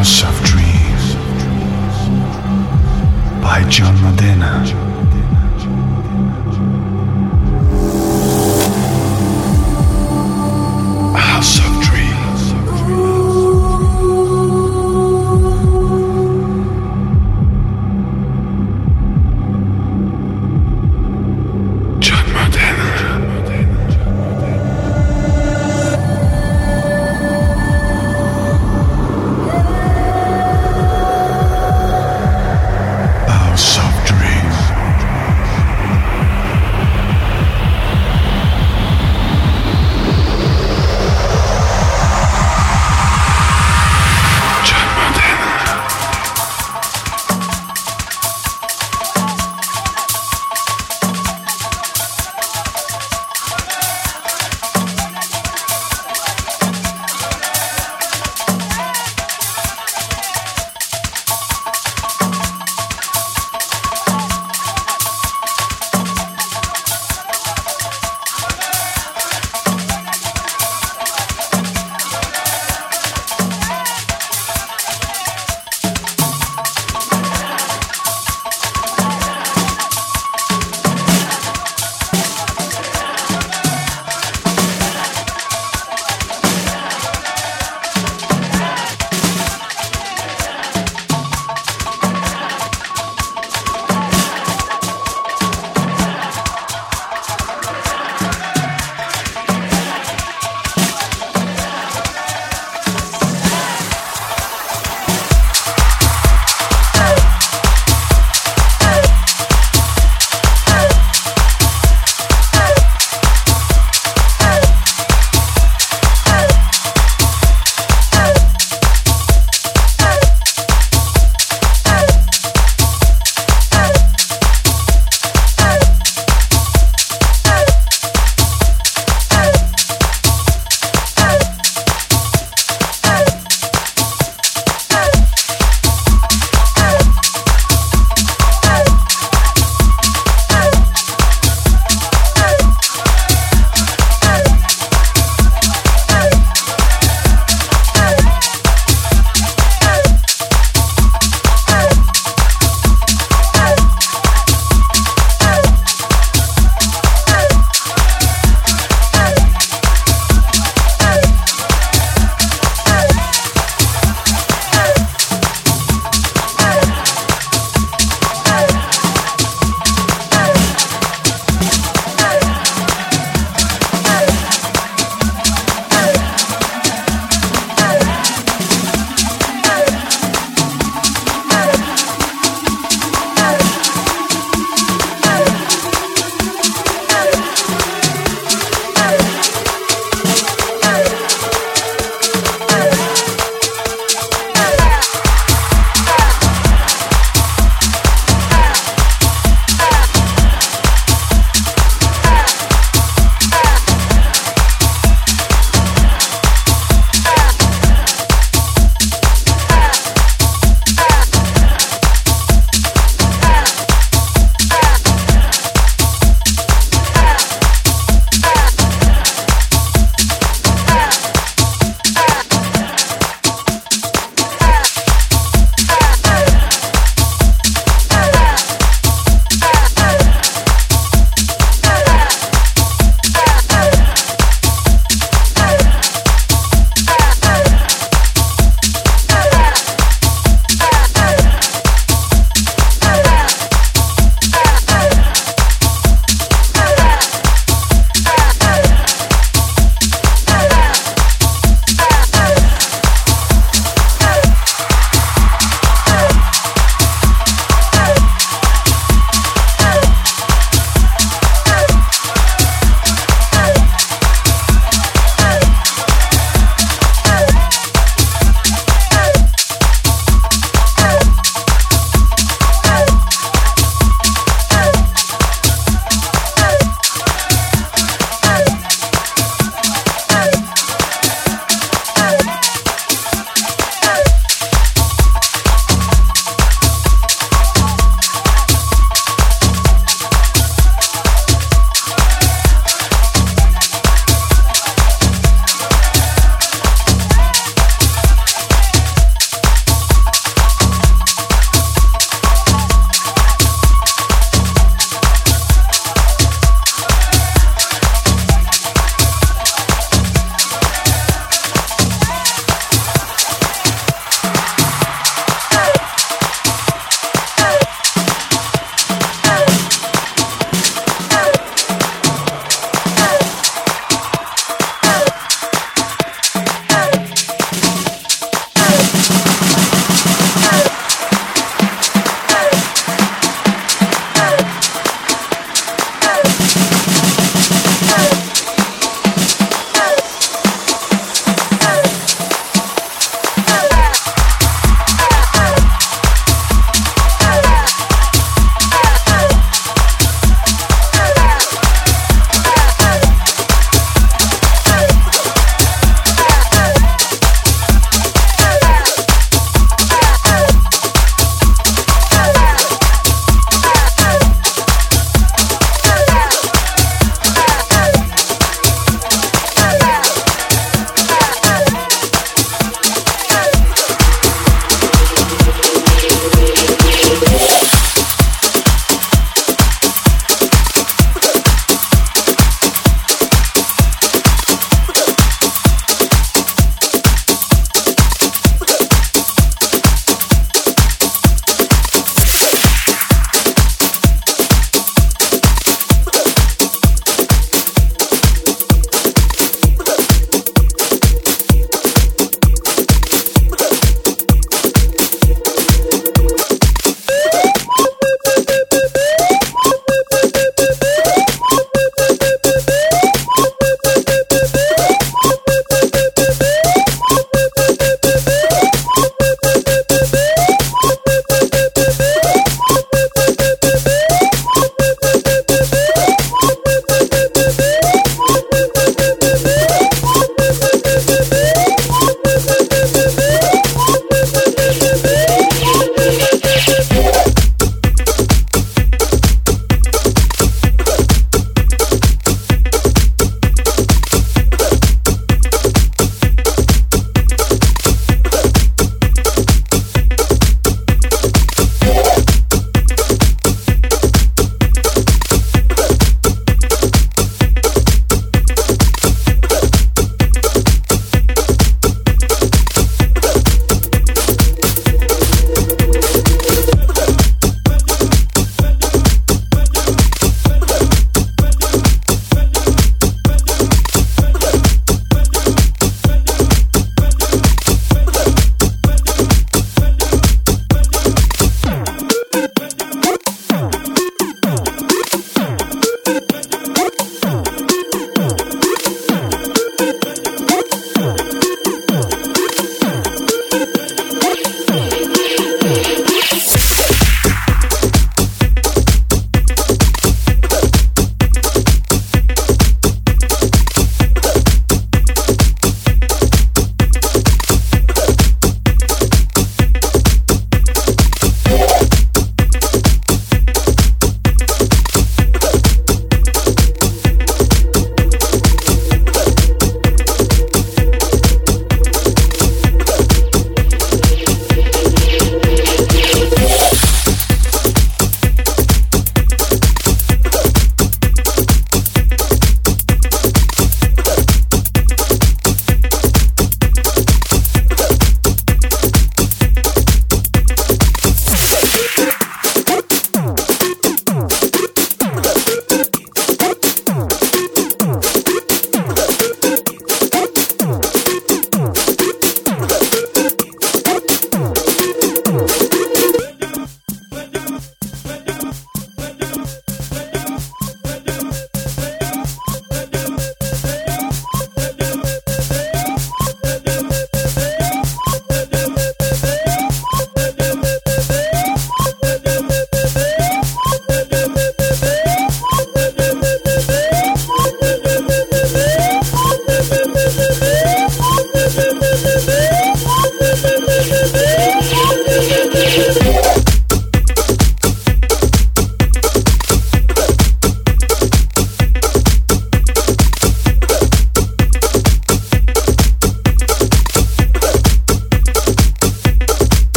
House of Dreams by John Modena.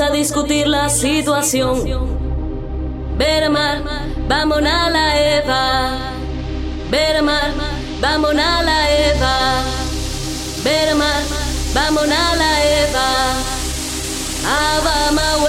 A discutir la situación. Vermar, vamos a la Eva. Vermar, vamos a la Eva. Vermar, vamos a la Eva. Abama,